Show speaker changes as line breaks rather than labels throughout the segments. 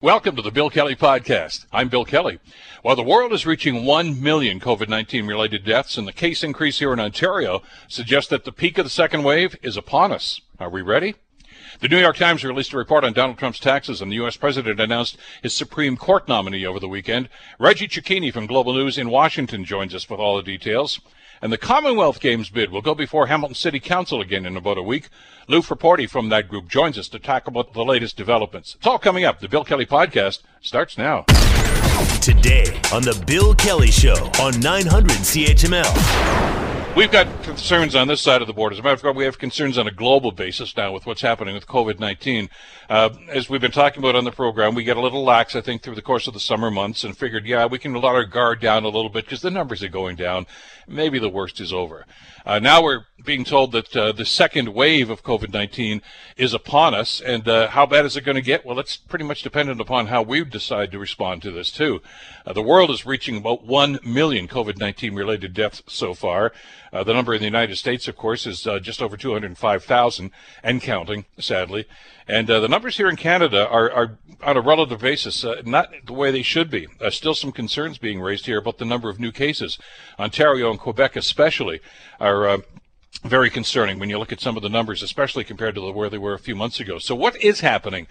Welcome to the Bill Kelly Podcast. I'm Bill Kelly. While the world is reaching 1 million COVID 19 related deaths and the case increase here in Ontario suggests that the peak of the second wave is upon us. Are we ready? The New York Times released a report on Donald Trump's taxes, and the U.S. president announced his Supreme Court nominee over the weekend. Reggie Cecchini from Global News in Washington joins us with all the details. And the Commonwealth Games bid will go before Hamilton City Council again in about a week. Lou Frapporti from that group joins us to talk about the latest developments. It's all coming up. The Bill Kelly Podcast starts now.
Today on The Bill Kelly Show on 900 CHML.
We've got concerns on this side of the border. As a matter of fact, we have concerns on a global basis now with what's happening with COVID 19. Uh, as we've been talking about on the program, we get a little lax, I think, through the course of the summer months and figured, yeah, we can let our guard down a little bit because the numbers are going down. Maybe the worst is over. Uh, now we're being told that uh, the second wave of COVID 19 is upon us. And uh, how bad is it going to get? Well, it's pretty much dependent upon how we decide to respond to this, too. Uh, the world is reaching about 1 million COVID 19 related deaths so far. Uh, the number in the United States, of course, is uh, just over 205,000 and counting, sadly. And uh, the numbers here in Canada are, are on a relative basis, uh, not the way they should be. Uh, still some concerns being raised here about the number of new cases. Ontario and Quebec, especially, are uh, very concerning when you look at some of the numbers, especially compared to where they were a few months ago. So, what is happening,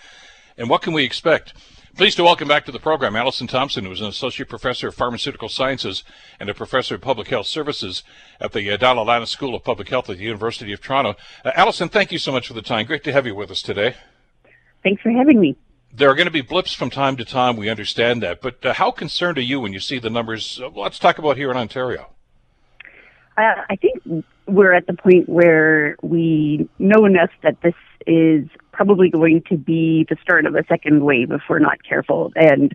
and what can we expect? Pleased to welcome back to the program Alison Thompson, who is an associate professor of pharmaceutical sciences and a professor of public health services at the uh, Lana School of Public Health at the University of Toronto. Uh, Allison, thank you so much for the time. Great to have you with us today.
Thanks for having me.
There are going to be blips from time to time. We understand that, but uh, how concerned are you when you see the numbers? Uh, let's talk about here in Ontario.
Uh, I think we're at the point where we know enough that this is probably going to be the start of a second wave if we're not careful. And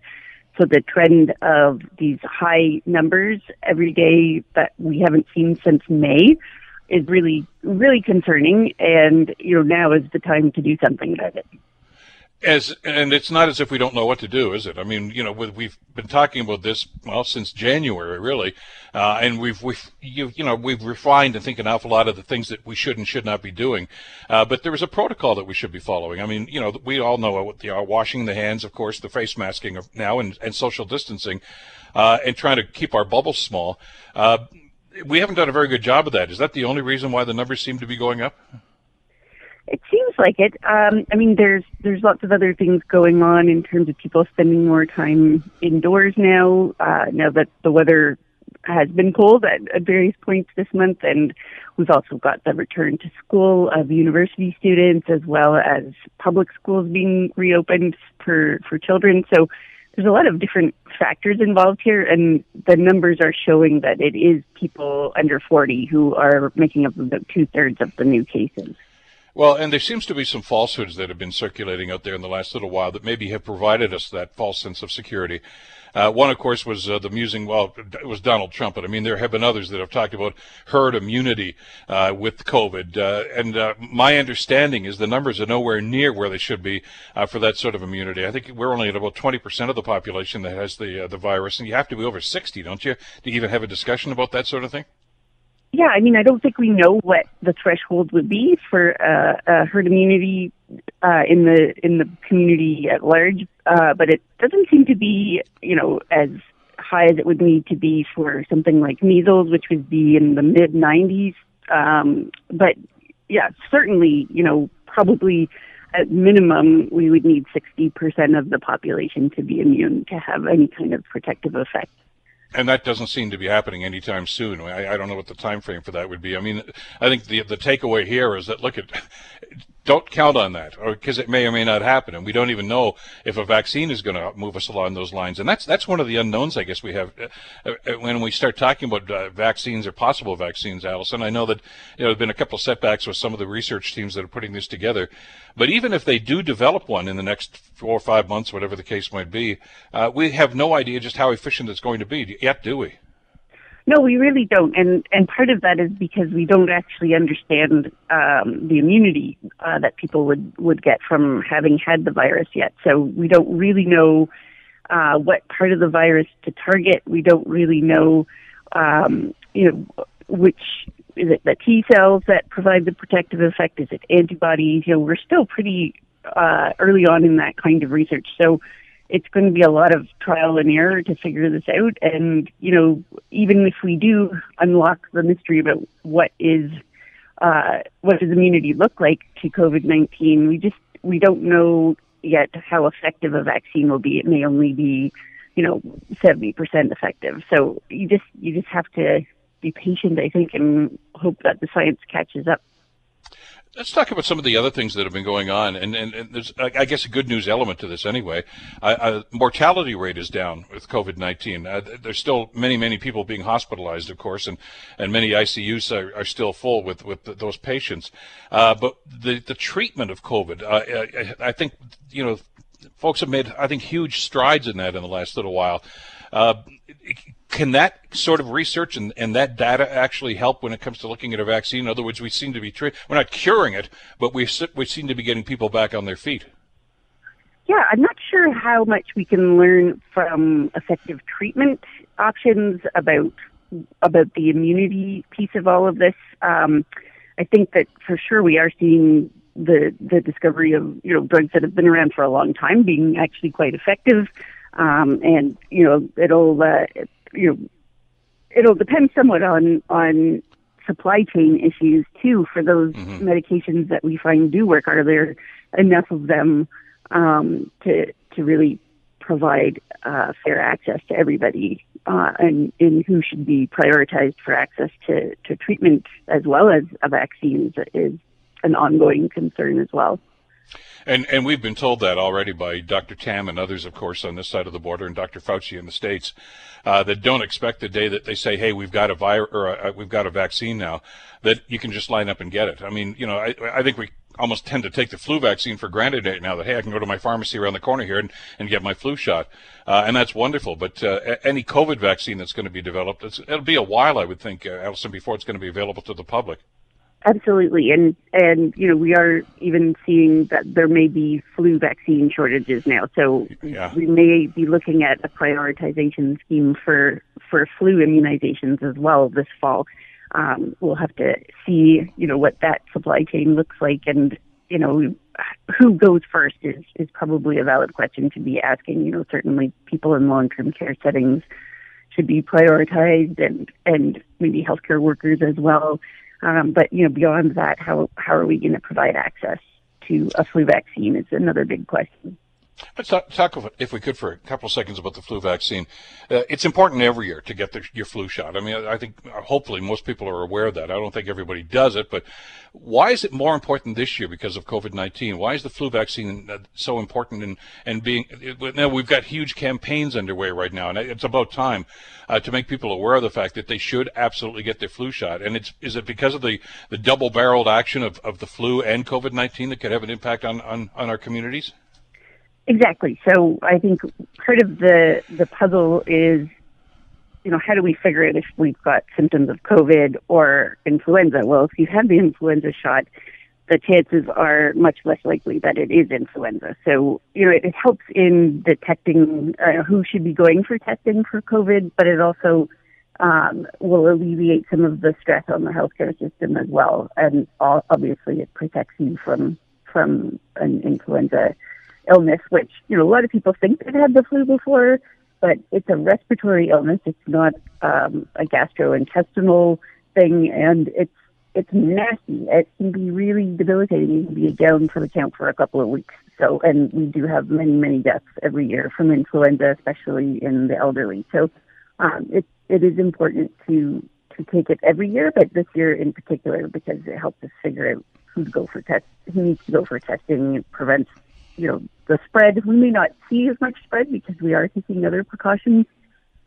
so the trend of these high numbers every day that we haven't seen since May is really, really concerning. And, you know, now is the time to do something about it
as and it's not as if we don't know what to do, is it? I mean, you know, we've been talking about this well since January, really, uh, and we've we've you, you, know we've refined and think an awful lot of the things that we should and should not be doing. Uh, but there is a protocol that we should be following. I mean, you know, we all know what the uh, washing the hands, of course, the face masking now, and, and social distancing, uh, and trying to keep our bubbles small. Uh, we haven't done a very good job of that. Is that the only reason why the numbers seem to be going up?
It seems like it. Um, I mean, there's there's lots of other things going on in terms of people spending more time indoors now. Uh, now that the weather has been cold at, at various points this month, and we've also got the return to school of university students as well as public schools being reopened for for children. So there's a lot of different factors involved here, and the numbers are showing that it is people under 40 who are making up about two thirds of the new cases.
Well, and there seems to be some falsehoods that have been circulating out there in the last little while that maybe have provided us that false sense of security. Uh, one, of course, was uh, the musing, well, it was Donald Trump, but I mean, there have been others that have talked about herd immunity uh, with COVID. Uh, and uh, my understanding is the numbers are nowhere near where they should be uh, for that sort of immunity. I think we're only at about 20% of the population that has the, the virus, and you have to be over 60, don't you, to even have a discussion about that sort of thing?
Yeah, I mean, I don't think we know what the threshold would be for uh, uh, herd immunity uh, in the in the community at large, uh, but it doesn't seem to be, you know, as high as it would need to be for something like measles, which would be in the mid 90s. Um, but yeah, certainly, you know, probably at minimum, we would need 60% of the population to be immune to have any kind of protective effect
and that doesn't seem to be happening anytime soon. I, I, don't know what the time frame for that would be. I mean, I think the the takeaway here is that look at don't count on that, or because it may or may not happen, and we don't even know if a vaccine is going to move us along those lines. And that's that's one of the unknowns, I guess, we have uh, uh, when we start talking about uh, vaccines or possible vaccines. Alison, I know that you know, there've been a couple of setbacks with some of the research teams that are putting this together, but even if they do develop one in the next four or five months, whatever the case might be, uh, we have no idea just how efficient it's going to be yet, do we?
No, we really don't, and and part of that is because we don't actually understand um, the immunity uh, that people would would get from having had the virus yet. So we don't really know uh, what part of the virus to target. We don't really know, um, you know, which is it the T cells that provide the protective effect? Is it antibodies? You know, we're still pretty uh, early on in that kind of research. So it's going to be a lot of trial and error to figure this out. And you know, even if we do unlock the mystery about what is uh, what does immunity look like to COVID nineteen, we just we don't know yet how effective a vaccine will be. It may only be, you know, seventy percent effective. So you just you just have to be patient, I think, and hope that the science catches up.
Let's talk about some of the other things that have been going on, and, and, and there's, I guess, a good news element to this anyway. Uh, uh, mortality rate is down with COVID nineteen. Uh, there's still many, many people being hospitalized, of course, and, and many ICUs are, are still full with with those patients. Uh, but the the treatment of COVID, uh, I, I, think, you know, folks have made, I think, huge strides in that in the last little while. Uh, can that sort of research and, and that data actually help when it comes to looking at a vaccine? In other words, we seem to be we're not curing it, but we we seem to be getting people back on their feet.
Yeah, I'm not sure how much we can learn from effective treatment options about about the immunity piece of all of this. Um, I think that for sure we are seeing the the discovery of you know drugs that have been around for a long time being actually quite effective. Um, and you know it'll uh, you know it'll depend somewhat on on supply chain issues too for those mm-hmm. medications that we find do work. Are there enough of them um, to to really provide uh, fair access to everybody, uh, and, and who should be prioritized for access to, to treatment as well as a vaccine is an ongoing concern as well.
And and we've been told that already by Dr. Tam and others, of course, on this side of the border, and Dr. Fauci in the states, uh, that don't expect the day that they say, "Hey, we've got a virus or a, we've got a vaccine now," that you can just line up and get it. I mean, you know, I, I think we almost tend to take the flu vaccine for granted right now that hey i can go to my pharmacy around the corner here and, and get my flu shot uh, and that's wonderful but uh, any covid vaccine that's going to be developed it'll be a while i would think uh, alison before it's going to be available to the public
Absolutely, and and you know we are even seeing that there may be flu vaccine shortages now. So yeah. we may be looking at a prioritization scheme for for flu immunizations as well this fall. Um, we'll have to see you know what that supply chain looks like, and you know who goes first is is probably a valid question to be asking. You know certainly people in long term care settings should be prioritized, and and maybe healthcare workers as well. Um, but you know, beyond that, how how are we going to provide access to a flu vaccine? Is another big question.
Let's talk, talk, if we could, for a couple of seconds about the flu vaccine. Uh, it's important every year to get the, your flu shot. I mean, I think uh, hopefully most people are aware of that. I don't think everybody does it, but why is it more important this year because of COVID 19? Why is the flu vaccine uh, so important? And, and being, now we've got huge campaigns underway right now, and it's about time uh, to make people aware of the fact that they should absolutely get their flu shot. And it's, is it because of the, the double barreled action of, of the flu and COVID 19 that could have an impact on, on, on our communities?
Exactly. So I think part of the the puzzle is, you know, how do we figure out if we've got symptoms of COVID or influenza? Well, if you have the influenza shot, the chances are much less likely that it is influenza. So, you know, it, it helps in detecting uh, who should be going for testing for COVID, but it also um, will alleviate some of the stress on the healthcare system as well. And all, obviously, it protects you from from an influenza illness, which you know a lot of people think they've had the flu before, but it's a respiratory illness. It's not um, a gastrointestinal thing, and it's it's nasty. It can be really debilitating. You can be down for the count for a couple of weeks. So, and we do have many, many deaths every year from influenza, especially in the elderly. So, um, it it is important to to take it every year, but this year in particular because it helps us figure out who to go for test, who needs to go for testing. It prevents you know, the spread. We may not see as much spread because we are taking other precautions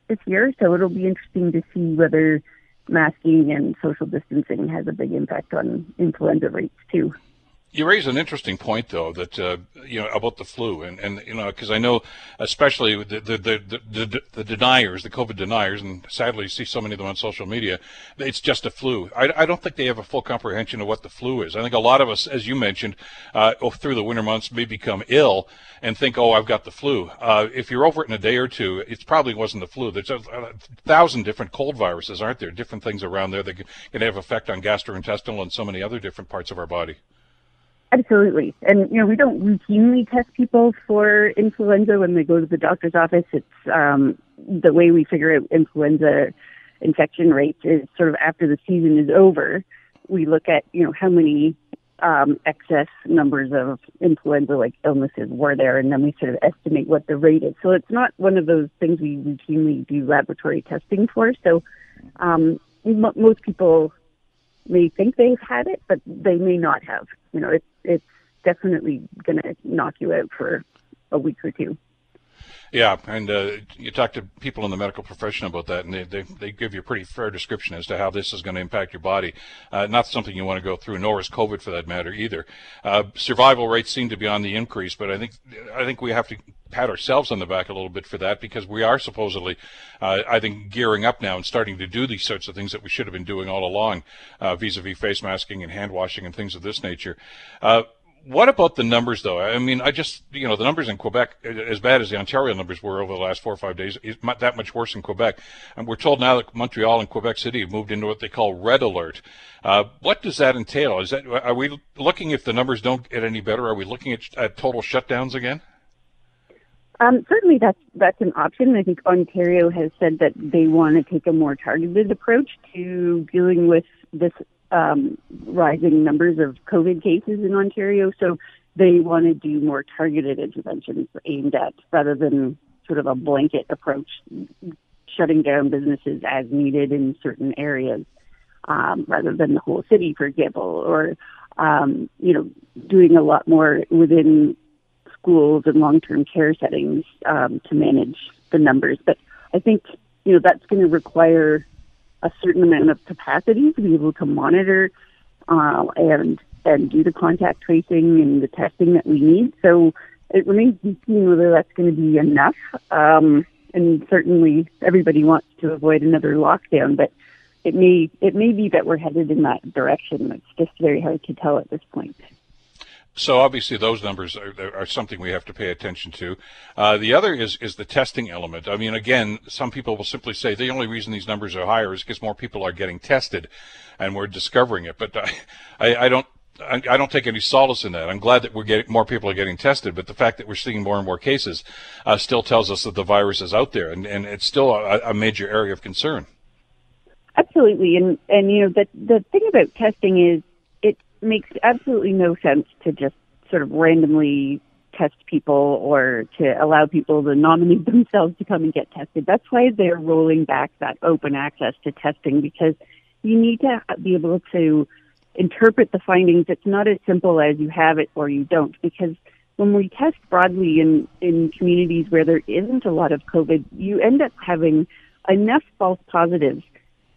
this year. So it'll be interesting to see whether masking and social distancing has a big impact on influenza rates too.
You raise an interesting point, though, that uh, you know about the flu, and, and you know because I know, especially the the, the the, the deniers, the COVID deniers, and sadly you see so many of them on social media. It's just a flu. I, I don't think they have a full comprehension of what the flu is. I think a lot of us, as you mentioned, uh, through the winter months, may become ill and think, "Oh, I've got the flu." Uh, if you're over it in a day or two, it probably wasn't the flu. There's a, a thousand different cold viruses, aren't there? Different things around there that can have effect on gastrointestinal and so many other different parts of our body.
Absolutely. And, you know, we don't routinely test people for influenza when they go to the doctor's office. It's um, the way we figure out influenza infection rates is sort of after the season is over. We look at, you know, how many um, excess numbers of influenza-like illnesses were there, and then we sort of estimate what the rate is. So it's not one of those things we routinely do laboratory testing for. So um, m- most people may think they've had it, but they may not have. You know, it's it's definitely going to knock you out for a week or two.
Yeah, and uh, you talk to people in the medical profession about that, and they, they, they give you a pretty fair description as to how this is going to impact your body. Uh, not something you want to go through, nor is COVID for that matter either. Uh, survival rates seem to be on the increase, but I think I think we have to pat ourselves on the back a little bit for that because we are supposedly, uh, I think, gearing up now and starting to do these sorts of things that we should have been doing all along, uh, vis-a-vis face masking and hand washing and things of this nature. What about the numbers, though? I mean, I just, you know, the numbers in Quebec, as bad as the Ontario numbers were over the last four or five days, is that much worse in Quebec. And we're told now that Montreal and Quebec City have moved into what they call red alert. Uh, what does that entail? Is that are we looking if the numbers don't get any better? Are we looking at, at total shutdowns again?
Um, certainly, that's that's an option. I think Ontario has said that they want to take a more targeted approach to dealing with this um, rising numbers of COVID cases in Ontario. So they want to do more targeted interventions aimed at rather than sort of a blanket approach, shutting down businesses as needed in certain areas, um, rather than the whole city, for example, or um, you know, doing a lot more within schools and long-term care settings um, to manage the numbers. But I think you know that's going to require a certain amount of capacity to be able to monitor uh, and and do the contact tracing and the testing that we need. So it remains to be seen whether that's going to be enough. Um, and certainly, everybody wants to avoid another lockdown, but it may it may be that we're headed in that direction. It's just very hard to tell at this point.
So obviously those numbers are, are, something we have to pay attention to. Uh, the other is is the testing element. I mean, again, some people will simply say the only reason these numbers are higher is because more people are getting tested, and we're discovering it. But I, I, I don't. I, don't take any solace in that. I'm glad that we're getting more people are getting tested, but the fact that we're seeing more and more cases uh, still tells us that the virus is out there, and, and it's still a, a major area of concern.
Absolutely, and and you know the the thing about testing is makes absolutely no sense to just sort of randomly test people or to allow people to nominate themselves to come and get tested. That's why they're rolling back that open access to testing because you need to be able to interpret the findings. It's not as simple as you have it or you don't because when we test broadly in, in communities where there isn't a lot of COVID, you end up having enough false positives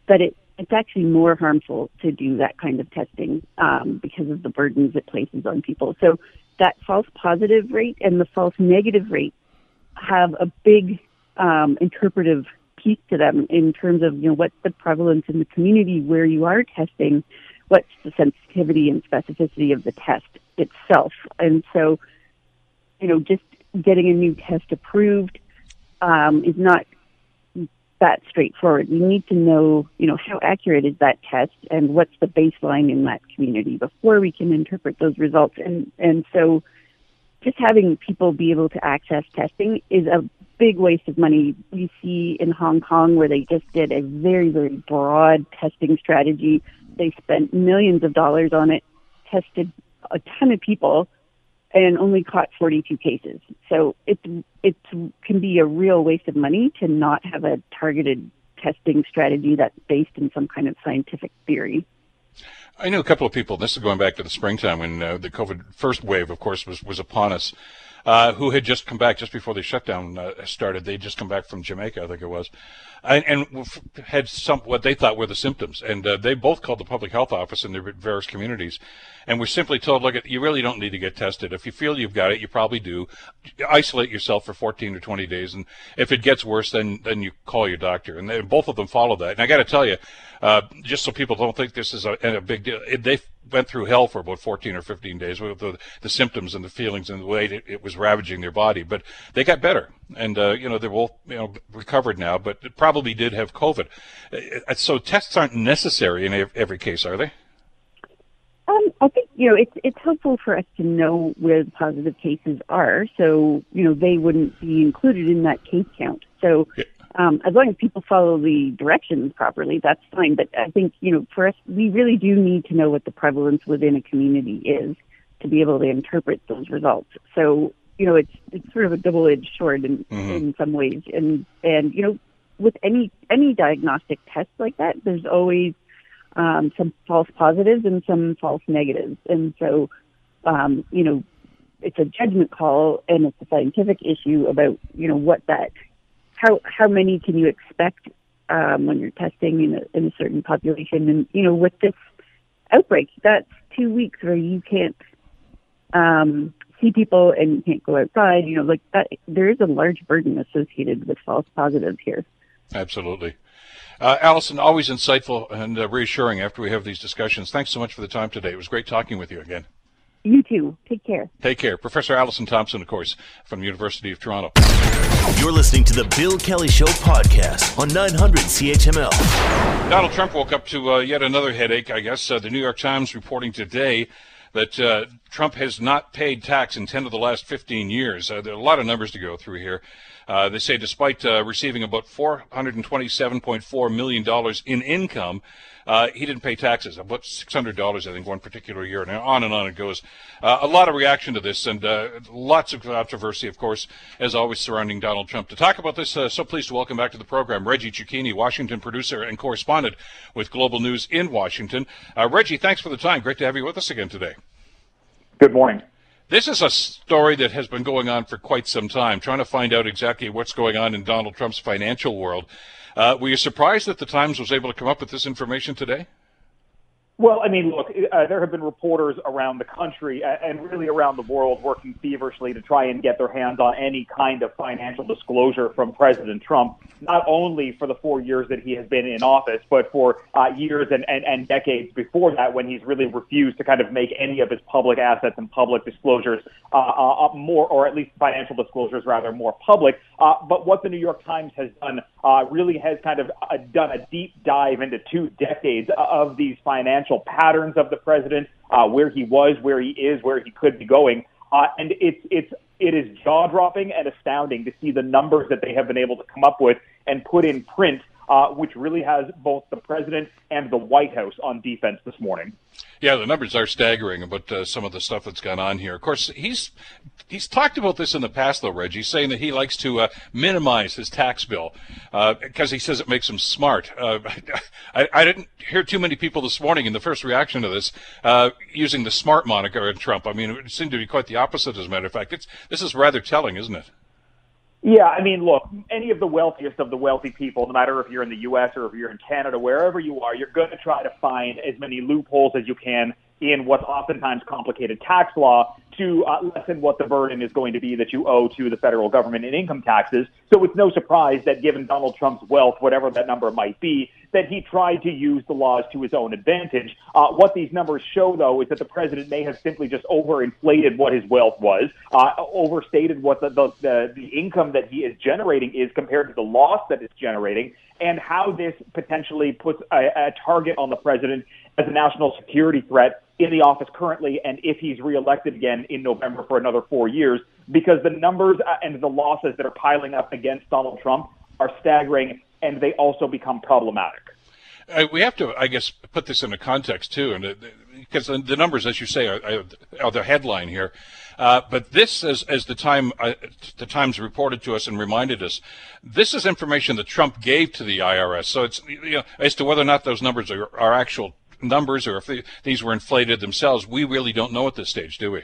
that it it's actually more harmful to do that kind of testing um, because of the burdens it places on people. So that false positive rate and the false negative rate have a big um, interpretive piece to them in terms of you know what's the prevalence in the community where you are testing, what's the sensitivity and specificity of the test itself, and so you know just getting a new test approved um, is not that straightforward. We need to know, you know, how accurate is that test and what's the baseline in that community before we can interpret those results. And and so just having people be able to access testing is a big waste of money. We see in Hong Kong where they just did a very, very broad testing strategy. They spent millions of dollars on it, tested a ton of people, and only caught 42 cases. So it it can be a real waste of money to not have a targeted testing strategy that's based in some kind of scientific theory.
I know a couple of people. This is going back to the springtime when uh, the COVID first wave, of course, was was upon us. Uh, who had just come back just before the shutdown uh, started. They'd just come back from Jamaica, I think it was, and, and had some what they thought were the symptoms. And uh, they both called the public health office in their various communities, and were simply told, "Look, you really don't need to get tested. If you feel you've got it, you probably do. Isolate yourself for 14 or 20 days, and if it gets worse, then then you call your doctor." And they, both of them followed that. And I got to tell you, uh, just so people don't think this is a, a big deal, they went through hell for about 14 or 15 days with the, the symptoms and the feelings and the way it, it was ravaging their body. But they got better, and uh, you know they're both you know recovered now. But probably did have COVID. Uh, so tests aren't necessary in every case, are they?
Um, I think you know it's it's helpful for us to know where the positive cases are, so you know they wouldn't be included in that case count. So um, as long as people follow the directions properly, that's fine. But I think you know for us, we really do need to know what the prevalence within a community is to be able to interpret those results. So you know it's it's sort of a double edged sword in mm-hmm. in some ways, and and you know with any any diagnostic test like that, there's always um, some false positives and some false negatives. And so, um, you know, it's a judgment call and it's a scientific issue about, you know, what that, how, how many can you expect um, when you're testing in a, in a certain population? And, you know, with this outbreak, that's two weeks where you can't um, see people and you can't go outside. You know, like that, there is a large burden associated with false positives here.
Absolutely. Uh, Alison, always insightful and uh, reassuring after we have these discussions. Thanks so much for the time today. It was great talking with you again.
You too. Take care.
Take care. Professor Alison Thompson, of course, from the University of Toronto.
You're listening to the Bill Kelly Show podcast on 900 CHML.
Donald Trump woke up to uh, yet another headache, I guess. Uh, the New York Times reporting today that uh, Trump has not paid tax in 10 of the last 15 years. Uh, there are a lot of numbers to go through here. Uh, they say despite uh, receiving about $427.4 million in income, uh, he didn't pay taxes, about $600, I think, one particular year. And on and on it goes. Uh, a lot of reaction to this and uh, lots of controversy, of course, as always, surrounding Donald Trump. To talk about this, so pleased to welcome back to the program Reggie Cecchini, Washington producer and correspondent with Global News in Washington. Reggie, thanks for the time. Great to have you with us again today.
Good morning.
This is a story that has been going on for quite some time, trying to find out exactly what's going on in Donald Trump's financial world. Uh, were you surprised that the Times was able to come up with this information today?
Well, I mean, look, uh, there have been reporters around the country and really around the world working feverishly to try and get their hands on any kind of financial disclosure from President Trump, not only for the four years that he has been in office, but for uh, years and, and, and decades before that when he's really refused to kind of make any of his public assets and public disclosures uh, uh, more, or at least financial disclosures rather, more public. Uh, but what the New York Times has done uh, really has kind of uh, done a deep dive into two decades of these financial patterns of the president, uh, where he was, where he is, where he could be going. Uh, and it's it's it is jaw dropping and astounding to see the numbers that they have been able to come up with and put in print uh, which really has both the president and the White House on defense this morning.
Yeah, the numbers are staggering about uh, some of the stuff that's gone on here. Of course, he's he's talked about this in the past, though, Reggie, saying that he likes to uh, minimize his tax bill because uh, he says it makes him smart. Uh, I, I, didn't hear too many people this morning in the first reaction to this uh, using the smart moniker in Trump. I mean, it seemed to be quite the opposite, as a matter of fact. It's, this is rather telling, isn't it?
Yeah, I mean, look, any of the wealthiest of the wealthy people, no matter if you're in the U.S. or if you're in Canada, wherever you are, you're going to try to find as many loopholes as you can in what's oftentimes complicated tax law to uh, lessen what the burden is going to be that you owe to the federal government in income taxes. So it's no surprise that given Donald Trump's wealth, whatever that number might be, that he tried to use the laws to his own advantage. Uh, what these numbers show, though, is that the president may have simply just overinflated what his wealth was, uh, overstated what the, the, the, the income that he is generating is compared to the loss that it's generating, and how this potentially puts a, a target on the president as a national security threat in the office currently and if he's reelected again in November for another four years because the numbers uh, and the losses that are piling up against Donald Trump are staggering and they also become problematic.
Uh, we have to, I guess, put this into context too, and because the, the, numbers, as you say, are, are the headline here. Uh, but this, as, as the time uh, the Times reported to us and reminded us, this is information that Trump gave to the IRS. So it's you know as to whether or not those numbers are, are actual numbers or if they, these were inflated themselves, we really don't know at this stage, do we?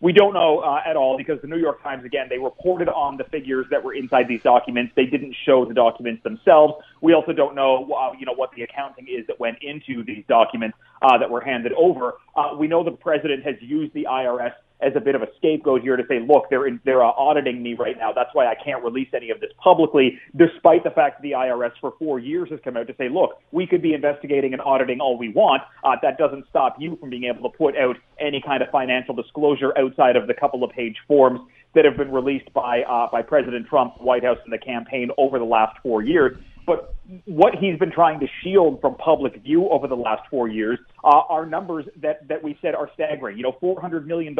We don't know uh, at all because the New York Times, again, they reported on the figures that were inside these documents. They didn't show the documents themselves. We also don't know, uh, you know, what the accounting is that went into these documents uh, that were handed over. Uh, we know the president has used the IRS as a bit of a scapegoat here to say, look, they're in, they're uh, auditing me right now. That's why I can't release any of this publicly, despite the fact that the IRS for four years has come out to say, look, we could be investigating and auditing all we want. Uh, that doesn't stop you from being able to put out any kind of financial disclosure outside of the couple of page forms that have been released by uh, by President Trump, White House, and the campaign over the last four years. But what he's been trying to shield from public view over the last four years uh, are numbers that, that we said are staggering. You know, $400 million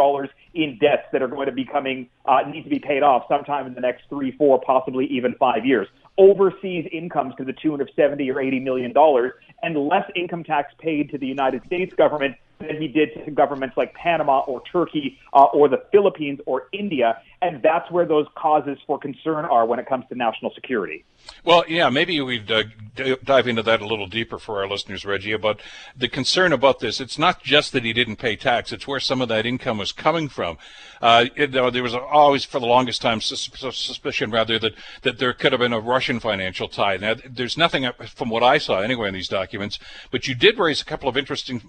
in debts that are going to be coming, uh, need to be paid off sometime in the next three, four, possibly even five years. Overseas incomes to the tune of 70 or 80 million dollars and less income tax paid to the United States government than he did to governments like Panama or Turkey uh, or the Philippines or India. And that's where those causes for concern are when it comes to national security.
Well, yeah, maybe we'd uh, d- dive into that a little deeper for our listeners, Reggie, about the concern about this. It's not just that he didn't pay tax, it's where some of that income was coming from. Uh, it, there was always, for the longest time, sus- suspicion, rather, that, that there could have been a Russian financial tie. Now, there's nothing uh, from what I saw anyway in these documents, but you did raise a couple of interesting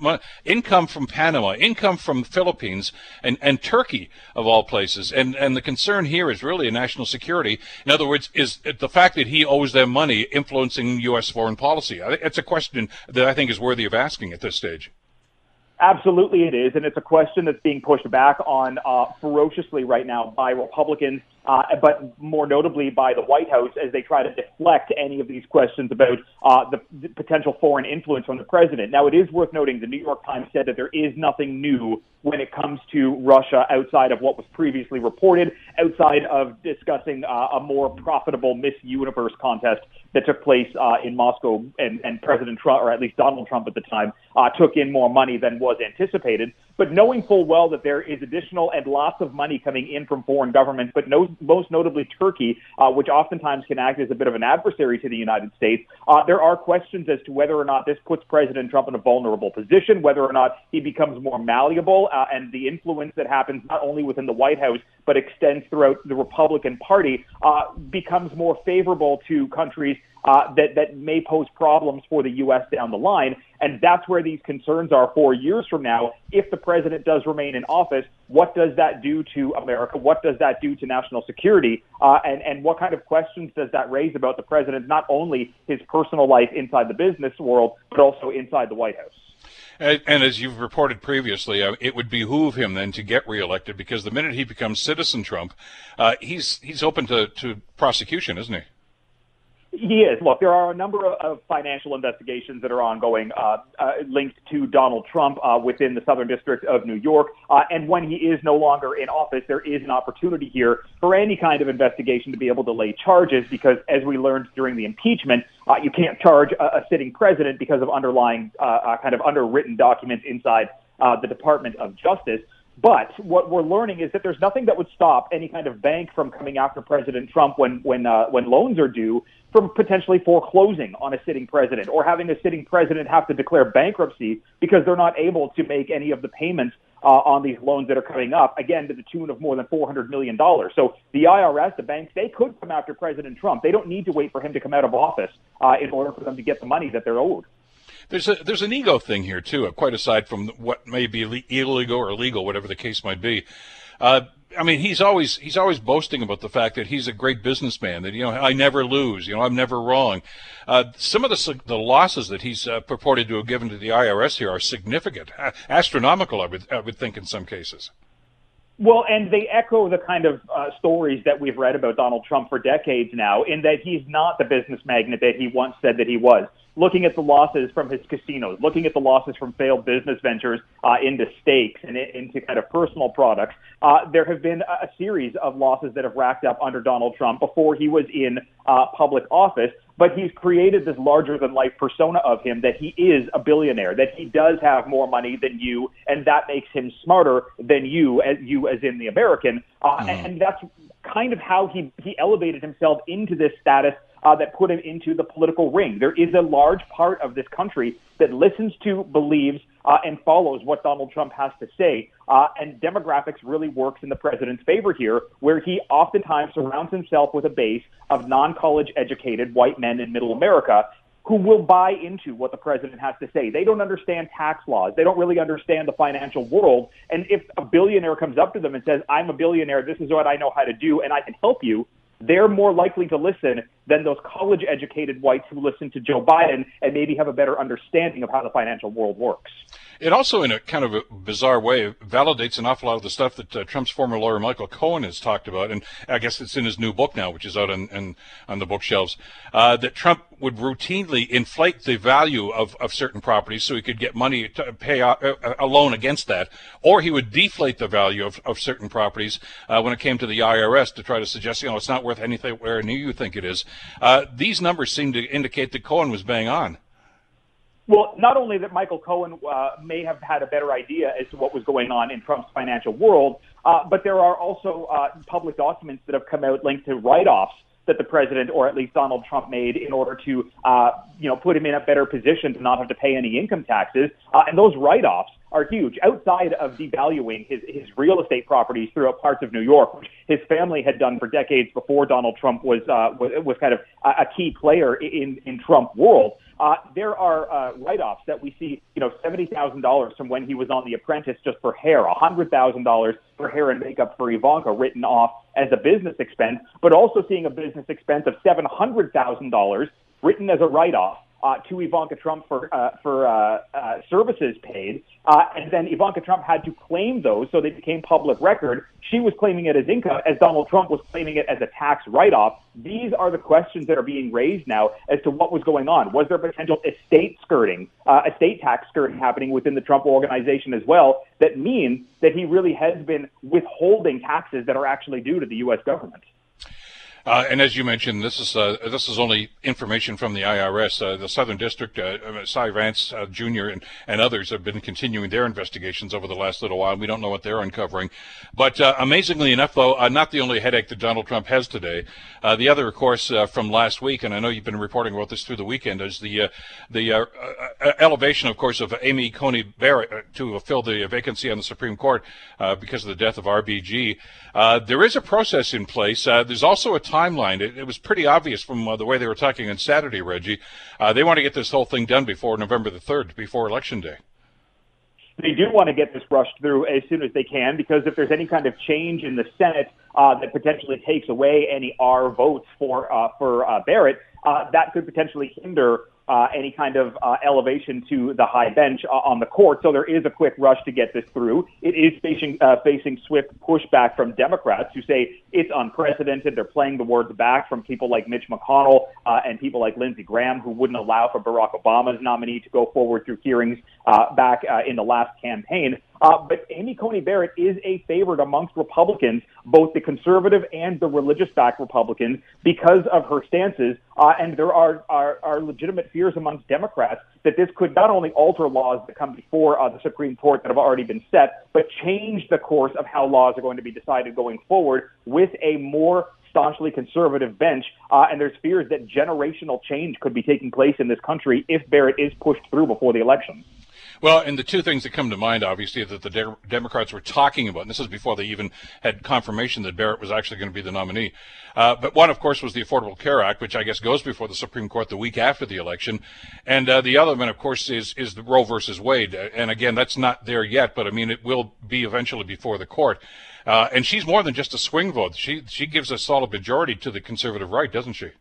income from Panama, income from the Philippines, and, and Turkey, of all places. And, and the concern here is really a national security. In other words, is the fact that he owes them money influencing U.S. foreign policy? It's a question that I think is worthy of asking at this stage.
Absolutely, it is, and it's a question that's being pushed back on uh, ferociously right now by Republicans, uh, but more notably by the White House as they try to deflect any of these questions about uh, the, the potential foreign influence on the president. Now, it is worth noting the New York Times said that there is nothing new when it comes to Russia outside of what was previously reported, outside of discussing uh, a more profitable Miss Universe contest that took place uh, in Moscow, and, and President Trump, or at least Donald Trump at the time, uh, took in more money than was anticipated. But knowing full well that there is additional and lots of money coming in from foreign governments, but no, most notably Turkey, uh, which oftentimes can act as a bit of an adversary to the United States, uh, there are questions as to whether or not this puts President Trump in a vulnerable position, whether or not he becomes more malleable, uh, and the influence that happens not only within the White House but extends throughout the Republican Party uh, becomes more favorable to countries uh, that that may pose problems for the U.S. down the line, and that's where these concerns are four years from now. If the president does remain in office, what does that do to America? What does that do to national security? Uh, and and what kind of questions does that raise about the president, not only his personal life inside the business world, but also inside the White House?
And, as you've reported previously, uh, it would behoove him then to get reelected because the minute he becomes citizen Trump, uh, he's he's open to, to prosecution, isn't he?
He is. Look, there are a number of financial investigations that are ongoing uh, uh, linked to Donald Trump uh, within the Southern District of New York. Uh, and when he is no longer in office, there is an opportunity here for any kind of investigation to be able to lay charges because, as we learned during the impeachment, uh, you can't charge a, a, sitting president because of underlying uh, kind of underwritten documents inside the Department of Justice. But what we're learning is that there's nothing that would stop any kind of bank from coming after President Trump when when uh, when loans are due from potentially foreclosing on a sitting president or having a sitting president have to declare bankruptcy because they're not able to make any of the payments uh, on these loans that are coming up, again, to the tune of more than $400 million. So the IRS, the banks, they could come after President Trump. They don't need to wait for him to come out of office uh, in order for them to get the money that they're owed.
There's a there's an ego thing here too, quite aside from what may be illegal or legal, whatever the case might be. Uh, I mean, he's always he's always boasting about the fact that he's a great businessman. That you know, I never lose. You know, I'm never wrong. Uh, some of the the losses that he's uh, purported to have given to the IRS here are significant, astronomical. I would I would think in some cases.
Well, and they echo the kind of uh, stories that we've read about Donald Trump for decades now, in that he's not the business magnate that he once said that he was looking at the losses from his casinos, looking at the losses from failed business ventures uh, into stakes and into kind of personal products, uh, there have been a series of losses that have racked up under Donald Trump before he was in uh, public office. But he's created this larger than life persona of him that he is a billionaire, that he does have more money than you, and that makes him smarter than you, as you as in the American. Uh, mm. and, that's kind of how he he elevated himself into this status uh, that put him into the political ring. There is a large part of this country that listens to, believes, uh, and follows what Donald Trump has to say. Uh, and demographics really works in the president's favor here, where he oftentimes surrounds himself with a base of non college educated white men in middle America who will buy into what the president has to say. They don't understand tax laws. They don't really understand the financial world. And if a billionaire comes up to them and says, I'm a billionaire, this is what I know how to do, and I can help you, they're more likely to listen than those college educated whites who listen to Joe Biden and maybe have a better understanding of how the financial world works.
It also, in a kind of a bizarre way, validates an awful lot of the stuff that uh, Trump's former lawyer Michael Cohen has talked about, and I guess it's in his new book now, which is out on on, on the bookshelves. Uh, that Trump would routinely inflate the value of, of certain properties so he could get money to pay a, a loan against that, or he would deflate the value of, of certain properties uh, when it came to the IRS to try to suggest, you know, it's not worth anything where you think it is. Uh, these numbers seem to indicate that Cohen was bang on.
Well, not only that Michael Cohen uh, may have had a better idea as to what was going on in Trump's financial world, uh, but there are also uh, public documents that have come out linked to write-offs that the president or at least Donald Trump made in order to, uh, you know, put him in a better position to not have to pay any income taxes. Uh, and those write-offs are huge. Outside of devaluing his, his real estate properties throughout parts of New York, which his family had done for decades before Donald Trump was uh, was, was kind of a, a key player in in Trump world. Uh, there are uh, write-offs that we see, you know, seventy thousand dollars from when he was on The Apprentice just for hair, a hundred thousand dollars for hair and makeup for Ivanka written off as a business expense, but also seeing a business expense of seven hundred thousand dollars written as a write-off uh, to Ivanka Trump for uh, for uh, uh, services paid, uh, and then Ivanka Trump had to claim those, so they became public record. She was claiming it as income, as Donald Trump was claiming it as a tax write-off. These are the questions that are being raised now as to what was going on. Was there potential estate skirting, uh, estate tax skirting happening within the Trump organization as well? That means that he really has been withholding taxes that are actually due to the U.S. government.
Uh, and as you mentioned, this is uh, this is only information from the IRS. Uh, the Southern District, uh, uh, Cy Vance uh, Jr. And, and others have been continuing their investigations over the last little while. We don't know what they're uncovering. But amazingly enough, though, not the only headache that Donald Trump has today. the other, of course, from last week, and I know you've been reporting about this through the weekend, is the the elevation, of course, of Amy Coney Barrett to fill the vacancy on the Supreme Court because of the death of RBG. there is a process in place. there's also a time timeline. It, it was pretty obvious from uh, the way they were talking on Saturday, Reggie. Uh, they want to get this whole thing done before November the 3rd, before Election Day.
They do want to get this rushed through as soon as they can because if there's any kind of change in the Senate uh, that potentially takes away any R votes for uh, for uh, Barrett, uh, that could potentially hinder uh, any kind of uh, elevation to the high bench uh, on the court. So there is a quick rush to get this through. It is facing uh, facing swift pushback from Democrats who say it's unprecedented. They're playing the words back from people like Mitch McConnell uh, and people like Lindsey Graham who wouldn't allow for Barack Obama's nominee to go forward through hearings uh, back uh, in the last campaign. Uh, but Amy Coney Barrett is a favorite amongst Republicans, both the conservative and the religious backed Republicans, because of her stances. Uh, and there are, are, are legitimate fears amongst Democrats that this could not only alter laws that come before uh, the Supreme Court that have already been set, but change the course of how laws are going to be decided going forward with a more staunchly conservative bench, uh, and there's fears that generational change could be taking place in this country if Barrett is pushed through before the election.
Well, and the two things that come to mind, obviously, that the de- Democrats were talking about, and this is before they even had confirmation that Barrett was actually going to be the nominee. Uh, but one, of course, was the Affordable Care Act, which I guess goes before the Supreme Court the week after the election. And uh, the other one, of course, is is the Roe versus Wade. And again, that's not there yet, but I mean, it will be eventually before the court. Uh, and she's more than just a swing vote. She she gives a solid majority to the conservative right, doesn't she?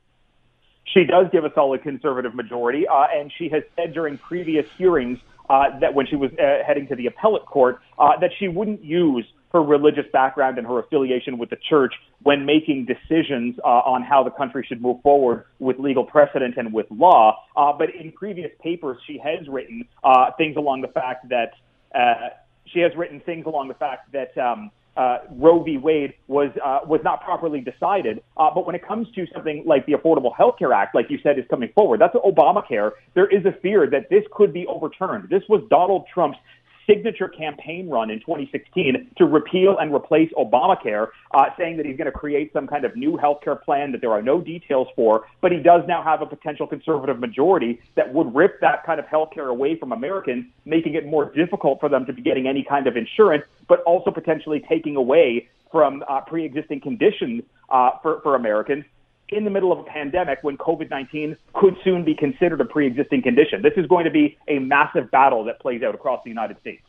She does give a solid conservative majority, uh, and she has said during previous hearings uh, that when she was uh, heading to the appellate court, uh, that she wouldn't use her religious background and her affiliation with the church when making decisions uh, on how the country should move forward with legal precedent and with law. Uh, but in previous papers, she has written uh, things along the fact that uh, she has written things along the fact that um, uh, Roe v. Wade was uh, was not properly decided. Uh, but when it comes to something like the Affordable Health Care Act, like you said, is coming forward, that's Obamacare. There is a fear that this could be overturned. This was Donald Trump's signature campaign run in 2016 to repeal and replace Obamacare, uh, saying that he's going to create some kind of new health care plan that there are no details for. But he does now have a potential conservative majority that would rip that kind of health care away from Americans, making it more difficult for them to be getting any kind of insurance, but also potentially taking away from uh, pre-existing conditions uh, for, for Americans in the middle of a pandemic when COVID 19 could soon be considered a pre existing condition. This is going to be a massive battle that plays out across the United States.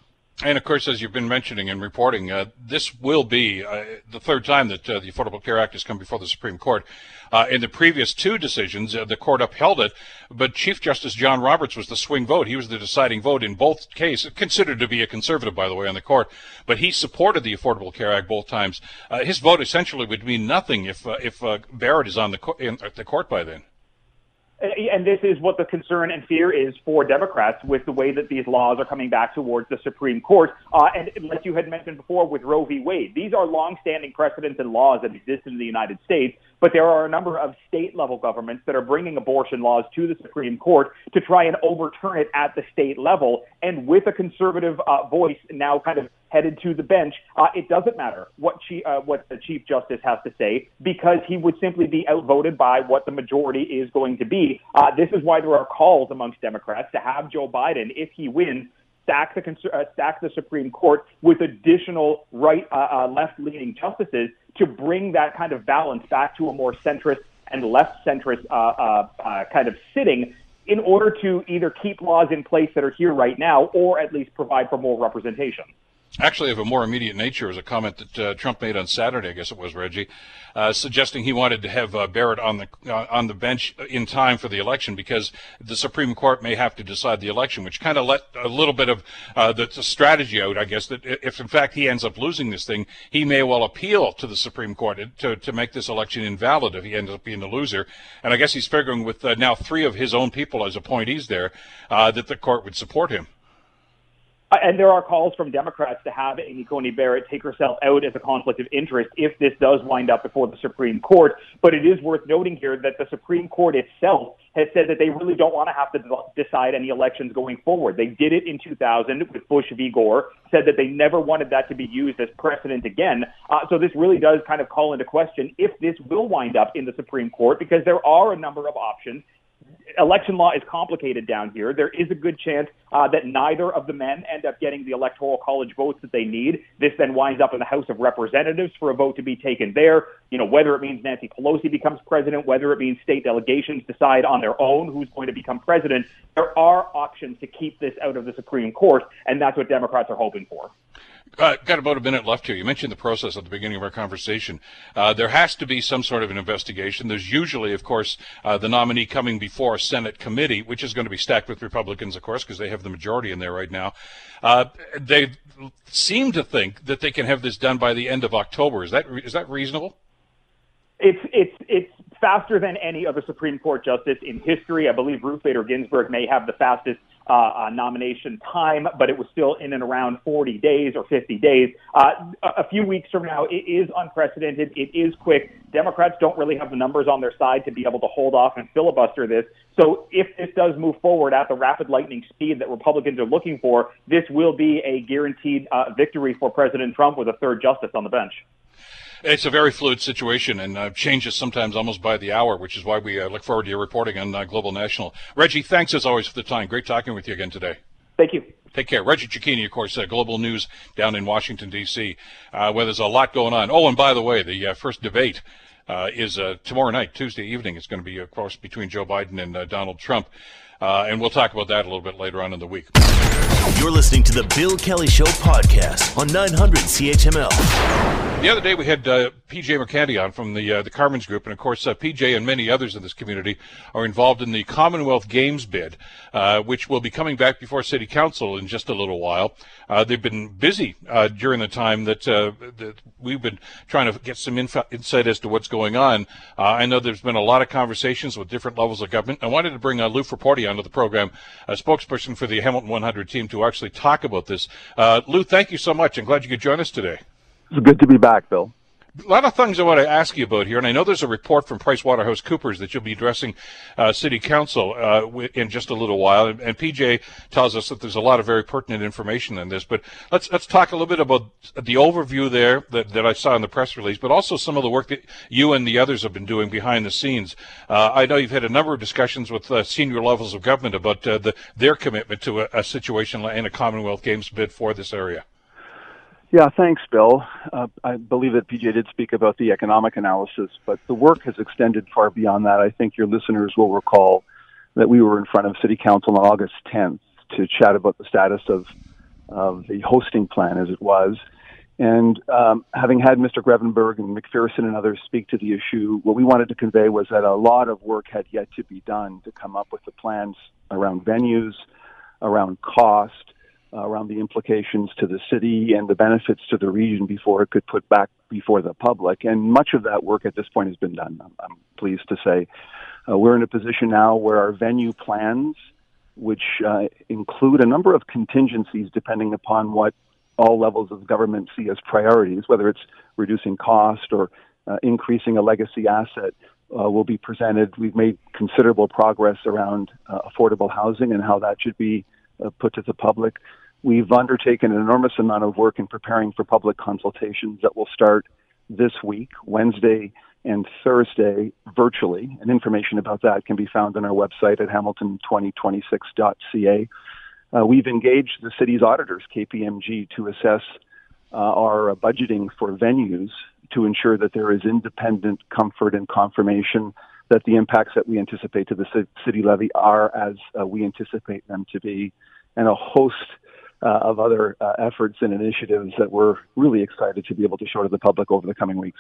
And of course, as you've been mentioning and reporting, uh, this will be uh, the third time that uh, the Affordable Care Act has come before the Supreme Court. Uh, in the previous two decisions, uh, the court upheld it, but Chief Justice John Roberts was the swing vote. He was the deciding vote in both cases, considered to be a conservative, by the way, on the court. But he supported the Affordable Care Act both times. Uh, his vote essentially would mean nothing if if Barrett is on the, co- in, the court by then.
And this is what the concern and fear is for Democrats with the way that these laws are coming back towards the Supreme Court. Uh, and like you had mentioned before with Roe v. Wade, these are longstanding precedents and laws that exist in the United States. But there are a number of state level governments that are bringing abortion laws to the Supreme Court to try and overturn it at the state level. And with a conservative uh, voice now kind of headed to the bench, uh, it doesn't matter what, she, uh, what the Chief Justice has to say because he would simply be outvoted by what the majority is going to be. Uh, this is why there are calls amongst Democrats to have Joe Biden, if he wins, stack the uh, stack the Supreme Court with additional right uh, uh, left leaning justices to bring that kind of balance back to a more centrist and left centrist uh, uh, kind of sitting in order to either keep laws in place that are here right now or at least provide for more representation
actually of a more immediate nature is a comment that uh, Trump made on Saturday, I guess it was Reggie, uh, suggesting he wanted to have uh, Barrett on the uh, on the bench in time for the election because the Supreme Court may have to decide the election, which kind of let a little bit of uh, the, the, strategy out, I guess, that if in fact he ends up losing this thing, he may well appeal to the Supreme Court to to make this election invalid if he ends up being the loser. And I guess he's figuring with uh, now three of his own people as appointees there that the court would support him.
And there are calls from Democrats to have Amy Coney Barrett take herself out as a conflict of interest if this does wind up before the Supreme Court. But it is worth noting here that the Supreme Court itself has said that they really don't want to have to decide any elections going forward. They did it in 2000 with Bush v. Gore, said that they never wanted that to be used as precedent again. Uh, so this really does kind of call into question if this will wind up in the Supreme Court because there are a number of options election law is complicated down here. There is a good chance uh, that neither of the men end up getting the electoral college votes that they need. This then winds up in the House of Representatives for a vote to be taken there. You know, whether it means Nancy Pelosi becomes president, whether it means state delegations decide on their own who's going to become president, there are options to keep this out of the Supreme Court, and that's what Democrats are hoping for.
Uh, got about a minute left here. You mentioned the process at the beginning of our conversation. Uh, there has to be some sort of an investigation. There's usually, of course, uh, the nominee coming before a Senate committee, which is going to be stacked with Republicans, of course, because they have the majority in there right now. Uh, they seem to think that they can have this done by the end of October. Is that is that reasonable?
It's it's it's faster than any other Supreme Court justice in history. I believe Ruth Bader Ginsburg may have the fastest uh, uh, nomination time, but it was still in and around 40 days or 50 days. Uh, a few weeks from now, it is unprecedented. It is quick. Democrats don't really have the numbers on their side to be able to hold off and filibuster this. So if this does move forward at the rapid lightning speed that Republicans are looking for, this will be a guaranteed uh, victory for President Trump with a third justice on the bench.
It's a very fluid situation and uh, changes sometimes almost by the hour, which is why we uh, look forward to your reporting on uh, Global National. Reggie, thanks as always for the time. Great talking with you again today.
Thank you.
Take care. Reggie Cecchini, of course, uh, Global News down in Washington, D.C., uh, where there's a lot going on. Oh, and by the way, the uh, first debate is tomorrow night, Tuesday evening. It's going to be, of course, between Joe Biden and Donald Trump. Uh, and we'll talk about that a little bit later on in the week.
You're listening to the Bill Kelly Show podcast on 900 CHML.
The other day we had uh, PJ Mercanti on from the uh, the Carmen's Group, and of course uh, PJ and many others in this community are involved in the Commonwealth Games bid, uh, which will be coming back before City Council in just a little while. Uh, they've been busy uh, during the time that, that, we've been trying to get some info, insight as to what's going on. I know there's been a lot of conversations with different levels of government. I wanted to bring Lou Frapporti onto the program, a spokesperson for the Hamilton 100 team, to actually talk about this. Uh, Lou, thank you so much. I'm glad you could join us today.
It's good to be back, Bill.
A lot of things I want to ask you about here, and I know there's a report from PricewaterhouseCoopers that you'll be addressing uh, City Council uh, in just a little while, and, and, PJ tells us that there's a lot of very pertinent information in this. But let's let's talk a little bit about the overview there that, that I saw in the press release, but also some of the work that you and the others have been doing behind the scenes. Uh, I know you've had a number of discussions with uh, senior levels of government about uh, the, their commitment to a, a situation in a Commonwealth Games bid for this area.
Yeah, thanks, Bill. Uh, I believe that PJ did speak about the economic analysis, but the work has extended far beyond that. I think your listeners will recall that we were in front of City Council on August 10th to chat about the status of of the hosting plan as it was. And um, having had Mr. Grevemberg and McPherson and others speak to the issue, what we wanted to convey was that a lot of work had yet to be done to come up with the plans around venues, around cost, around the implications to the city and the benefits to the region before it could put back before the public. And much of that work at this point has been done. I'm, I'm pleased to say uh, we're in a position now where our venue plans, which uh, include a number of contingencies depending upon what all levels of government see as priorities, whether it's reducing cost or uh, increasing a legacy asset, uh, will be presented. We've made considerable progress around uh, affordable housing and how that should be uh, put to the public. We've undertaken an enormous amount of work in preparing for public consultations that will start this week, Wednesday and Thursday, virtually. And information about that can be found on our website at hamilton2026.ca. Uh, we've engaged the city's auditors, KPMG, to assess uh, our budgeting for venues to ensure that there is independent comfort and confirmation that the impacts that we anticipate to the city levy are as uh, we anticipate them to be, and a host uh, of other uh, efforts and initiatives that we're really excited to be able to show to the public over the coming weeks.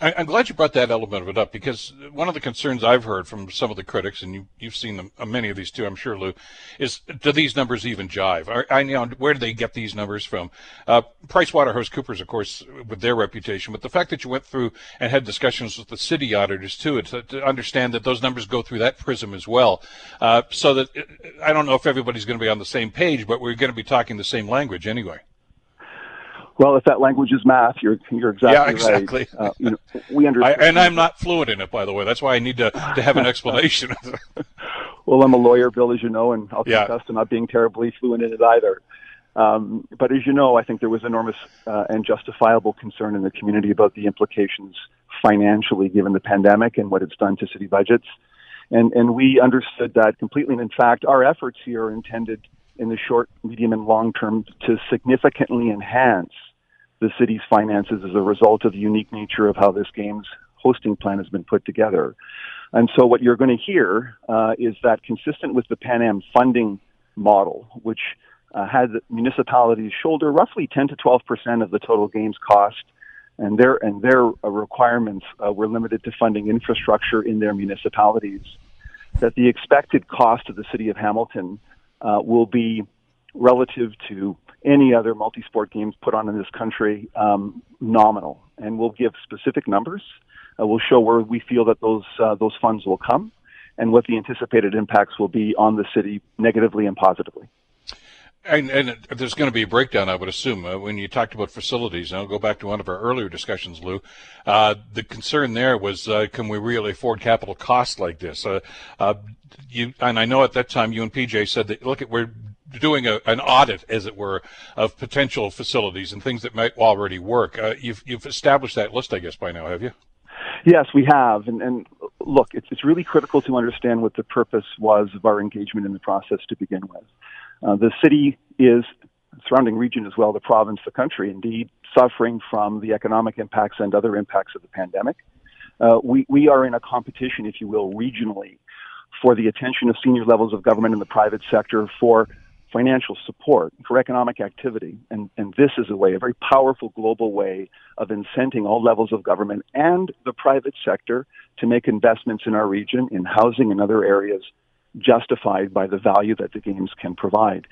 I'm glad you brought that element of it up because one of the concerns I've heard from some of the critics, and you, have seen them, uh, many of these too, I'm sure, Lou, is do these numbers even jive? Are, I know where do they get these numbers from? Uh, PricewaterhouseCoopers, of course, with their reputation, but the fact that you went through and had discussions with the city auditors too, to, to understand that those numbers go through that prism as well, uh, so that uh, I don't know if everybody's going to be on the same page, but we're going to be talking the same language anyway.
Well, if that language is math, you're you're exactly,
yeah, exactly.
right. Uh, you know, we understand,
I, and I'm not fluent in it, by the way. That's why I need to to have an explanation.
well, I'm a lawyer, Bill, as you know, and I'll
yeah.
confess to not being terribly fluent in it either. Um, but as you know, I think there was enormous uh, and justifiable concern in the community about the implications financially, given the pandemic and what it's done to city budgets. And and we understood that completely. And in fact, our efforts here are intended in the short, medium, and long term to significantly enhance the city's finances as a result of the unique nature of how this game's hosting plan has been put together. And so what you're going to hear uh, is that consistent with the Pan Am funding model, which uh, had municipalities shoulder roughly 10 to 12 percent of the total games cost, and their and their uh, requirements uh, were limited to funding infrastructure in their municipalities. That the expected cost of the city of Hamilton uh, will be relative to any other multi-sport games put on in this country um, nominal, and we'll give specific numbers. Uh, we'll show where we feel that those uh, those funds will come, and what the anticipated impacts will be on the city, negatively and positively.
And, and, there's going to be a breakdown, I would assume, uh, when you talked about facilities. And I'll go back to one of our earlier discussions, Lou. Uh, the concern there was, uh, can we really afford capital costs like this? Uh, you, and I know at that time you and PJ said that, look, at we're doing a, an audit, as it were, of potential facilities and things that might already work. Uh, you've, you've established that list, I guess, by now, have you?
Yes, we have. And, and look, it's, it's really critical to understand what the purpose was of our engagement in the process to begin with. Uh, the city is, surrounding region as well, the province, the country, indeed, suffering from the economic impacts and other impacts of the pandemic. Uh, we, we are in a competition, if you will, regionally for the attention of senior levels of government and the private sector for financial support for economic activity. And, and this is a way, a very powerful global way of incenting all levels of government and the private sector to make investments in our region, in housing and other areas justified by the value that the games can provide.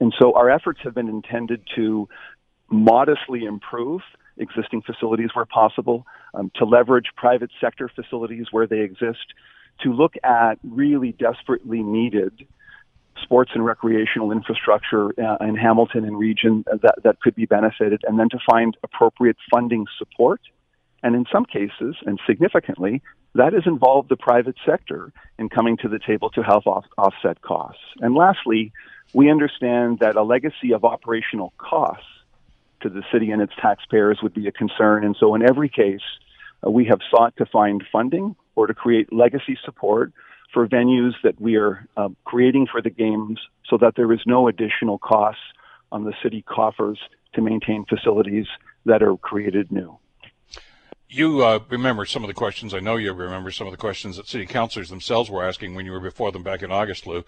And so our efforts have been intended to modestly improve existing facilities where possible, um, to leverage private sector facilities where they exist, to look at really desperately needed sports and recreational infrastructure uh, in Hamilton and region that, that could be benefited, and then to find appropriate funding support. And in some cases, and significantly, that has involved the private sector in coming to the table to help off, offset costs. And lastly, we understand that a legacy of operational costs to the city and its taxpayers would be a concern. And so in every case, uh, we have sought to find funding or to create legacy support for venues that we are uh, creating for the games so that there is no additional costs on the city coffers to maintain facilities that are created new.
You uh, remember some of the questions. I know you remember some of the questions that city councilors themselves were asking when you were before them back in August, Lou,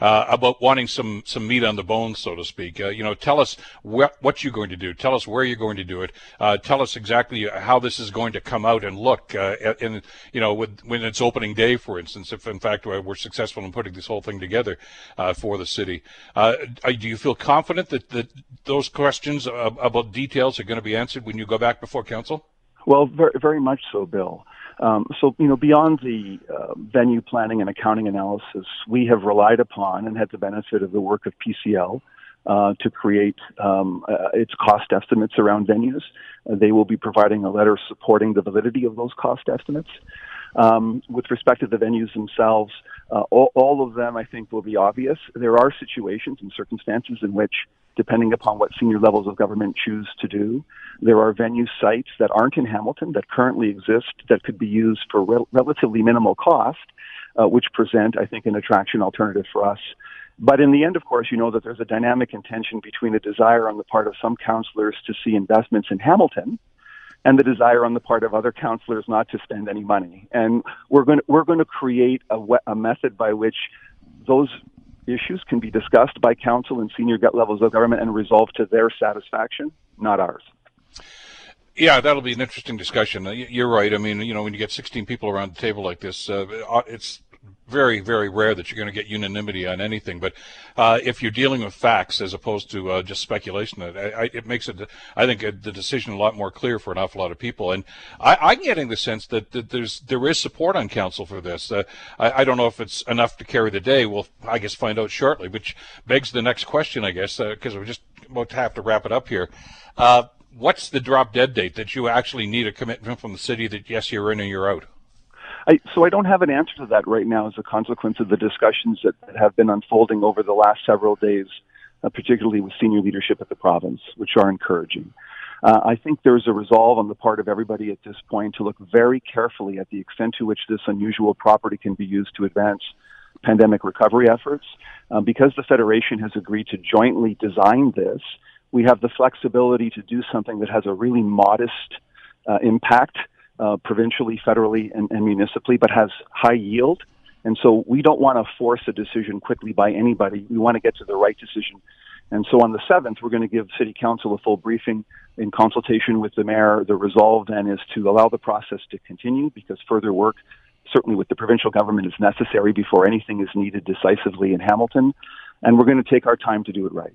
uh, about wanting some some meat on the bones, so to speak. Uh, you know, tell us wh- what you're going to do. Tell us where you're going to do it. Uh, tell us exactly how this is going to come out and look. Uh, in you know, with, when it's opening day, for instance, if in fact we're successful in putting this whole thing together uh, for the city. do you feel confident that, that those questions about details are going to be answered when you go back before council?
Well, very, very much so, Bill. Um, so, you know, beyond the uh, venue planning and accounting analysis, we have relied upon and had the benefit of the work of PCL uh, to create um, uh, its cost estimates around venues. Uh, they will be providing a letter supporting the validity of those cost estimates. Um, with respect to the venues themselves, uh, all, all, of them, I think, will be obvious. There are situations and circumstances in which, depending upon what senior levels of government choose to do, there are venue sites that aren't in Hamilton that currently exist that could be used for rel- relatively minimal cost, uh, which present, I think, an attraction alternative for us. But in the end, of course, you know that there's a dynamic intention between a desire on the part of some councillors to see investments in Hamilton and the desire on the part of other councillors not to spend any money. And we're going to, we're going to create a, a method by which those issues can be discussed by council and senior gut levels of government and resolved to their satisfaction, not ours.
Yeah, that'll be an interesting discussion. You're right. I mean, you know, when you get 16 people around the table like this, uh, it's very, very rare that you're going to get unanimity on anything. But uh, if you're dealing with facts as opposed to uh, just speculation, it, I, it makes it, I think, the decision a lot more clear for an awful lot of people. And I, am getting the sense that, that, there's there is support on council for this. Uh, I, I, don't know if it's enough to carry the day. We'll, I guess, find out shortly. Which begs the next question, I guess, because uh, we just about to have to wrap it up here. Uh, what's the drop dead date that you actually need a commitment from the city that yes, you're in and you're out?
I, so I don't have an answer to that right now as a consequence of the discussions that, that have been unfolding over the last several days, uh, particularly with senior leadership at the province, which are encouraging. Uh, I think there's a resolve on the part of everybody at this point to look very carefully at the extent to which this unusual property can be used to advance pandemic recovery efforts. Um, because the Federation has agreed to jointly design this, we have the flexibility to do something that has a really modest uh, impact uh, provincially, federally, and, and municipally, but has high yield. And so we don't want to force a decision quickly by anybody. We want to get to the right decision. And so on the 7th, we're going to give City Council a full briefing in consultation with the mayor. The resolve then is to allow the process to continue because further work, certainly with the provincial government, is necessary before anything is needed decisively in Hamilton. And we're going to take our time to do it right.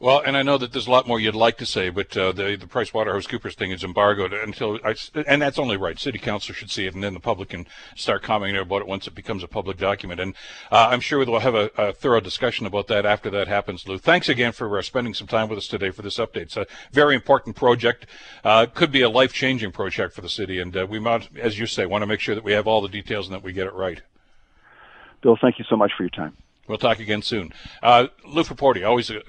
Well, and I know that there's a lot more you'd like to say, but uh, the the Price Waterhouse Coopers thing is embargoed until I, and that's only right. City council should see it, and then the public can start commenting about it once it becomes a public document. And uh, I'm sure we'll have a, a, thorough discussion about that after that happens. Lou, thanks again for uh, spending some time with us today for this update. It's a very important project. Uh, could be a life changing project for the city, and uh, we might, as you say, want to make sure that we have all the details and that we get it right.
Bill, thank you so much for your time.
We'll talk again soon. Uh, Lou Frapporti, always a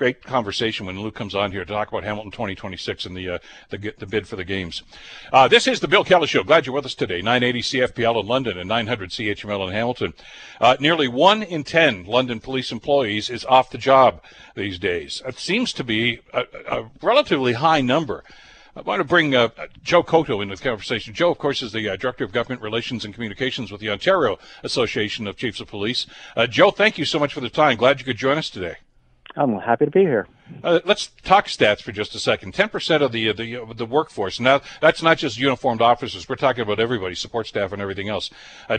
great conversation when Luke comes on here to talk about Hamilton 2026 and the uh, the, the bid for the games. Uh, this is the Bill Kelly Show. Glad you're with us today. 980 CFPL in London and 900 CHML in Hamilton. Uh, nearly one in ten London police employees is off the job these days. It seems to be a, a relatively high number. I want to bring uh, Joe Couto into the conversation. Joe, of course, is the uh, Director of Government Relations and Communications with the Ontario Association of Chiefs of Police. Uh, Joe, thank you so much for the time. Glad you could join us today.
I'm happy to be here.
Uh, let's talk stats for just a second. Ten percent of the uh, the uh, the workforce. Now that's not just uniformed officers. We're talking about everybody, support staff, and everything else.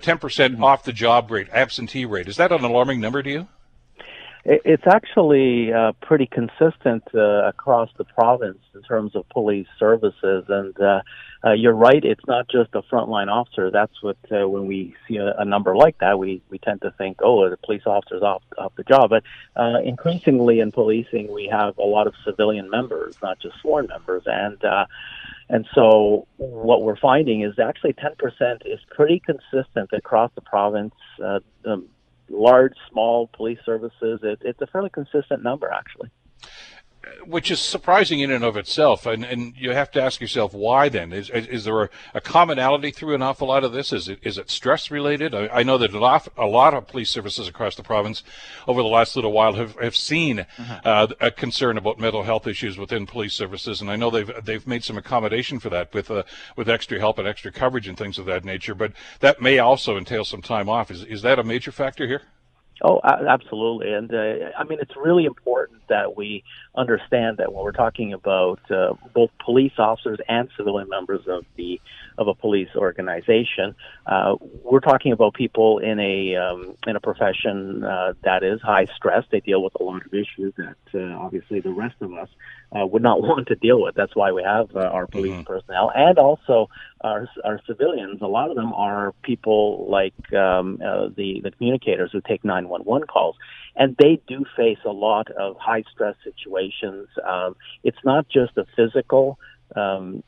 Ten percent mm-hmm. off the job rate, absentee rate. Is that an alarming number to you?
It's actually uh, pretty consistent uh, across the province in terms of police services, and uh, you're right. It's not just a frontline officer. That's what uh, when we see a, a number like that, we we tend to think, oh, the police officer's off off the job. But uh, increasingly in policing, we have a lot of civilian members, not just sworn members, and uh, and so what we're finding is actually 10% is pretty consistent across the province. Uh, large, small police services. It, it's a fairly consistent number, actually.
Which is surprising in and of itself. And, and you have to ask yourself why. Then is is there a, a commonality through an awful lot of this? Is it is it stress related? I, I know that a lot, a lot of police services across the province over the last little while have have seen mm-hmm. uh, a concern about mental health issues within police services, and I know they've they've made some accommodation for that with uh, with extra help and extra coverage and things of that nature. But that may also entail some time off. Is is that a major factor here?
Oh, absolutely. And uh, I mean, it's really important that we understand that when we're talking about uh, both police officers and civilian members of the of a police organization, uh, we're talking about people in a um, in a profession uh, that is high stress. They deal with a lot of issues that uh, obviously the rest of us uh, would not want to deal with. That's why we have uh, our police mm-hmm. personnel and also our, our civilians. A lot of them are people like um, uh, the the communicators who take 911 calls, and they do face a lot of high stress situations. Um, it's not just a physical um,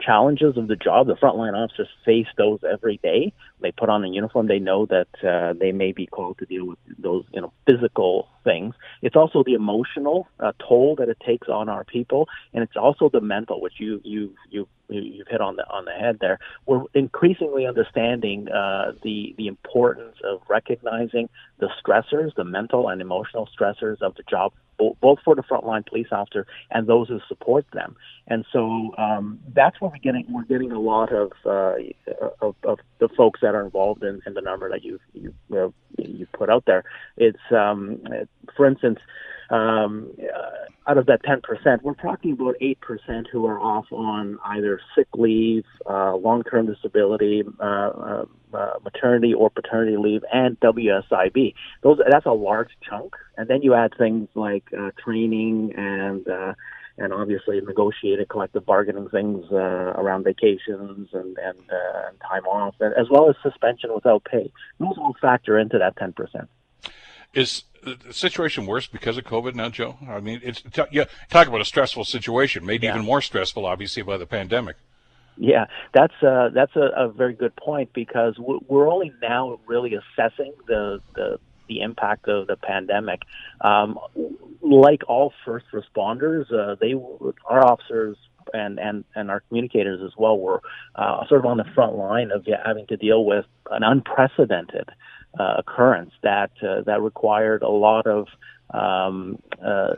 challenges of the job. The frontline officers face those every day. They put on a uniform. They know that uh, they may be called to deal with those, you know, physical things. It's also the emotional uh, toll that it takes on our people, and it's also the mental, which you you you you've hit on the on the head there. We're increasingly understanding uh, the the importance of recognizing the stressors, the mental and emotional stressors of the job both for the frontline police officer and those who support them. And so um, that's where we're getting we're getting a lot of, uh, of, of the folks that are involved in, in the number that you you you put out there. It's um, for instance. Um, uh, out of that 10%, we're talking about 8% who are off on either sick leave, uh, long-term disability, uh, uh, uh maternity or paternity leave, and WSIB. Those that's a large chunk, and then you add things like uh, training and and obviously negotiated collective bargaining things uh, around vacations and and, uh, time off, as well as suspension without pay. Those all factor into that ten percent.
Is the situation worse because of COVID now, Joe? I mean, it's t- yeah, talk about a stressful situation, maybe yeah. even more stressful, obviously, by the pandemic.
Yeah, that's uh, that's a, a very good point because we're only now really assessing the the the impact of the pandemic. Um, like all first responders, uh, they our officers and and and our communicators as well were uh, sort of on the front line of having to deal with an unprecedented occurrence that uh, that required a lot of um, uh,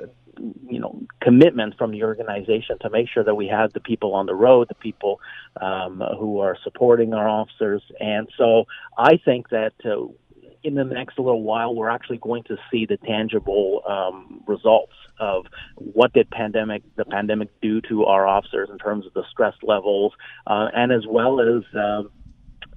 you know commitment from the organization to make sure that we had the people on the road, the people um, who are supporting our officers, and so I think that uh, in the next little while, we're actually going to see the tangible um, results of what did pandemic the pandemic do to our officers in terms of the stress levels, uh, and as well as um,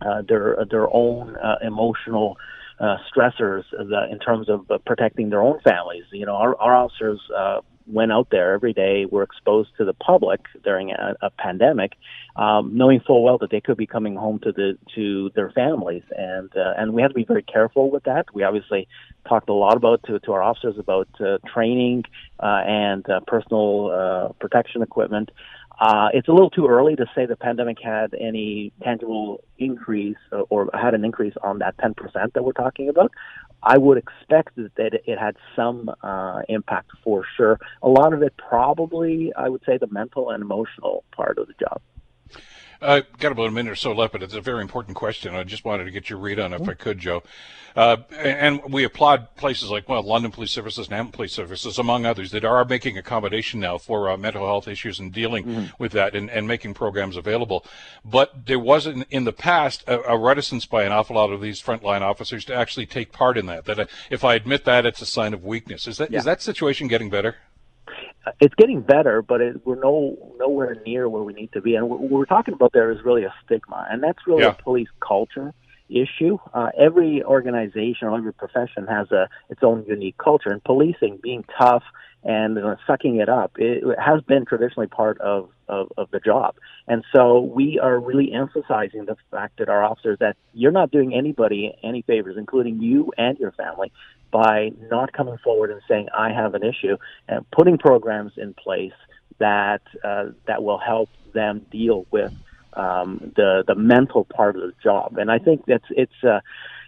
uh, their their own uh, emotional. Uh, stressors in terms of uh, protecting their own families. You know, our, our officers uh, went out there every day, were exposed to the public during a, a pandemic, um, knowing full well that they could be coming home to the to their families, and uh, and we had to be very careful with that. We obviously talked a lot about to, to our officers about uh, training uh, and uh, personal uh, protection equipment. Uh, it's a little too early to say the pandemic had any tangible increase or had an increase on that 10% that we're talking about. I would expect that it had some uh, impact for sure. A lot of it probably, I would say, the mental and emotional part of the job.
Uh, got about a minute or so left, but it's a very important question. I just wanted to get your read on it if I could, Joe. Uh, and we applaud places like, well, London Police Services and Hamilton Police Services, among others, that are making accommodation now for uh, mental health issues and dealing mm-hmm. with that and, and making programs available. But there was in, in the past a, a, reticence by an awful lot of these frontline officers to actually take part in that. That uh, if I admit that, it's a sign of weakness. Is that yeah. is that situation getting better?
It's getting better, but it, we're no nowhere near where we need to be. And what we're talking about there is really a stigma, and that's really yeah. a police culture issue. Uh, every organization or every profession has a its own unique culture, and policing, being tough and uh, sucking it up, it, it has been traditionally part of, of of the job. And so we are really emphasizing the fact that our officers that you're not doing anybody any favors, including you and your family, by not coming forward and saying I have an issue and putting programs in place that uh, that will help them deal with um, the the mental part of the job. And I think that's it's uh,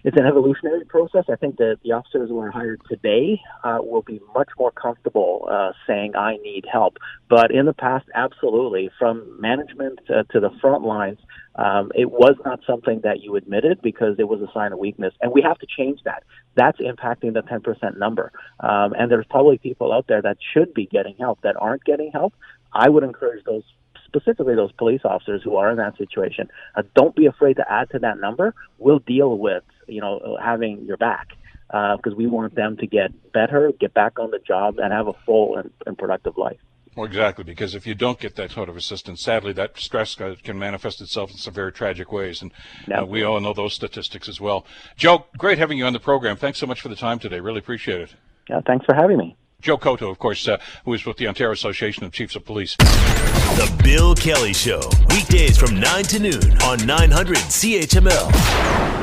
it's an evolutionary process. I think that the officers who are hired today uh, will be much more comfortable uh, saying, "I need help." But in the past, absolutely, from management uh, to the front lines, um, it was not something that you admitted because it was a sign of weakness, and we have to change that. That's impacting the 10% number. Um, and there's probably people out there that should be getting help that aren't getting help. I would encourage those specifically those police officers who are in that situation. Uh, don't be afraid to add to that number. We'll deal with you know having your back because uh, we want them to get better, get back on the job, and have a full and, and productive life.
Well, exactly, because if you don't get that sort of assistance, sadly, that stress can manifest itself in some very tragic ways, and uh, we all know those statistics as well. Joe, great having you on the program. Thanks so much for the time today. Really appreciate it.
Yeah, thanks for having me.
Joe Couto, of course, uh, who is with the Ontario Association of Chiefs of Police.
The Bill Kelly Show, weekdays from 9 to noon on 900 CHML.